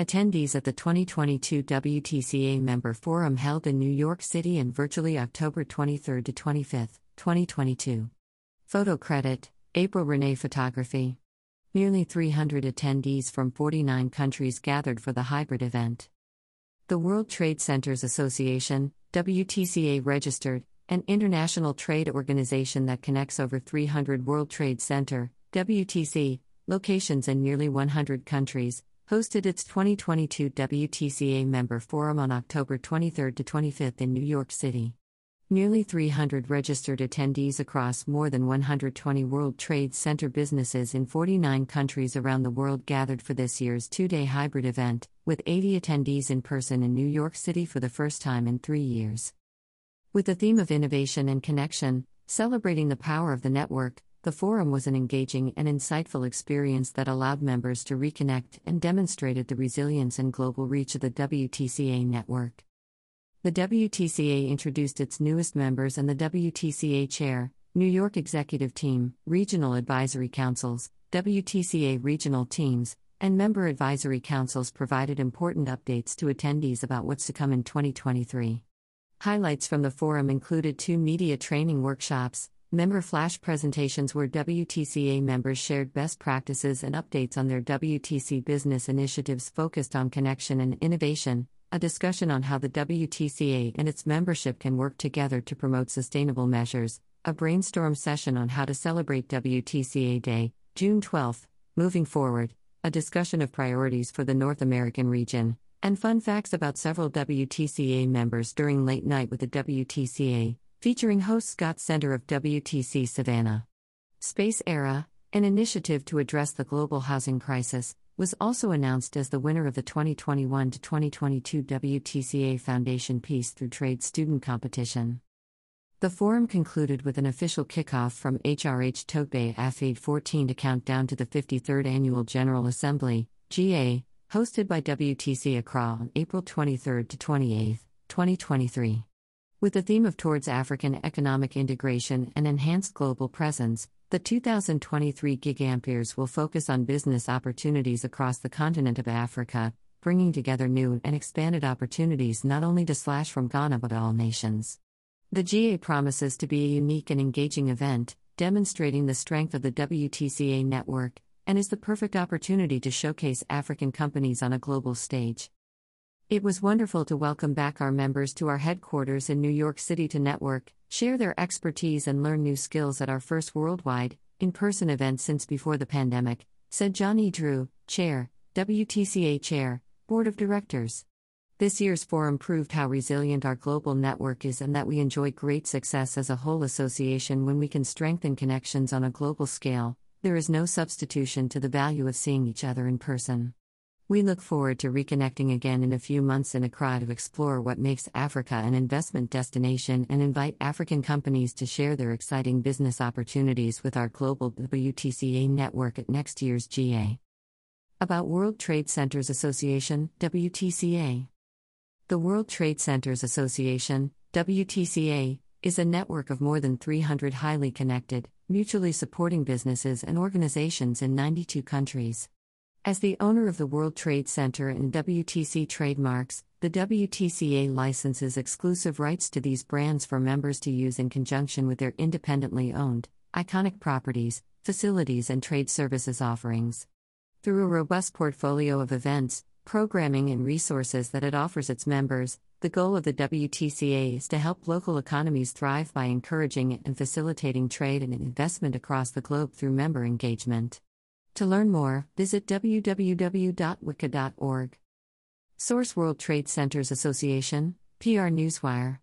Attendees at the 2022 WTCA Member Forum held in New York City and virtually October 23 to 25, 2022. Photo credit April Renee Photography. Nearly 300 attendees from 49 countries gathered for the hybrid event. The World Trade Centers Association, WTCA registered, an international trade organization that connects over 300 World Trade Center, WTC, locations in nearly 100 countries, hosted its 2022 WTCA Member Forum on October 23 to 25 in New York City. Nearly 300 registered attendees across more than 120 World Trade Center businesses in 49 countries around the world gathered for this year's two day hybrid event, with 80 attendees in person in New York City for the first time in three years. With the theme of innovation and connection, celebrating the power of the network, the forum was an engaging and insightful experience that allowed members to reconnect and demonstrated the resilience and global reach of the WTCA network. The WTCA introduced its newest members and the WTCA Chair, New York Executive Team, Regional Advisory Councils, WTCA Regional Teams, and Member Advisory Councils provided important updates to attendees about what's to come in 2023. Highlights from the forum included two media training workshops, Member flash presentations where WTCA members shared best practices and updates on their WTC business initiatives focused on connection and innovation, a discussion on how the WTCA and its membership can work together to promote sustainable measures, a brainstorm session on how to celebrate WTCA Day, June 12, moving forward, a discussion of priorities for the North American region, and fun facts about several WTCA members during late night with the WTCA, featuring host Scott Center of WTC Savannah. Space Era, an initiative to address the global housing crisis, was also announced as the winner of the 2021 to 2022 WTCA Foundation Peace Through Trade student competition. The forum concluded with an official kickoff from HRH Togbe Afede 14 to count down to the 53rd Annual General Assembly, GA, hosted by WTC Accra on April 23 to 28, 2023. With the theme of Towards African Economic Integration and Enhanced Global Presence, the 2023 Gigamperes will focus on business opportunities across the continent of Africa, bringing together new and expanded opportunities not only to Slash from Ghana but all nations. The GA promises to be a unique and engaging event, demonstrating the strength of the WTCA network, and is the perfect opportunity to showcase African companies on a global stage. It was wonderful to welcome back our members to our headquarters in New York City to network, share their expertise, and learn new skills at our first worldwide, in person event since before the pandemic, said John E. Drew, Chair, WTCA Chair, Board of Directors. This year's forum proved how resilient our global network is and that we enjoy great success as a whole association when we can strengthen connections on a global scale. There is no substitution to the value of seeing each other in person. We look forward to reconnecting again in a few months in Accra to explore what makes Africa an investment destination and invite African companies to share their exciting business opportunities with our global WTCA network at next year's GA. About World Trade Centers Association, WTCA. The World Trade Centers Association, WTCA, is a network of more than 300 highly connected, mutually supporting businesses and organizations in 92 countries. As the owner of the World Trade Center and WTC trademarks, the WTCA licenses exclusive rights to these brands for members to use in conjunction with their independently owned, iconic properties, facilities, and trade services offerings. Through a robust portfolio of events, programming, and resources that it offers its members, the goal of the WTCA is to help local economies thrive by encouraging and facilitating trade and investment across the globe through member engagement. To learn more, visit www.wicca.org. Source World Trade Centers Association, PR Newswire.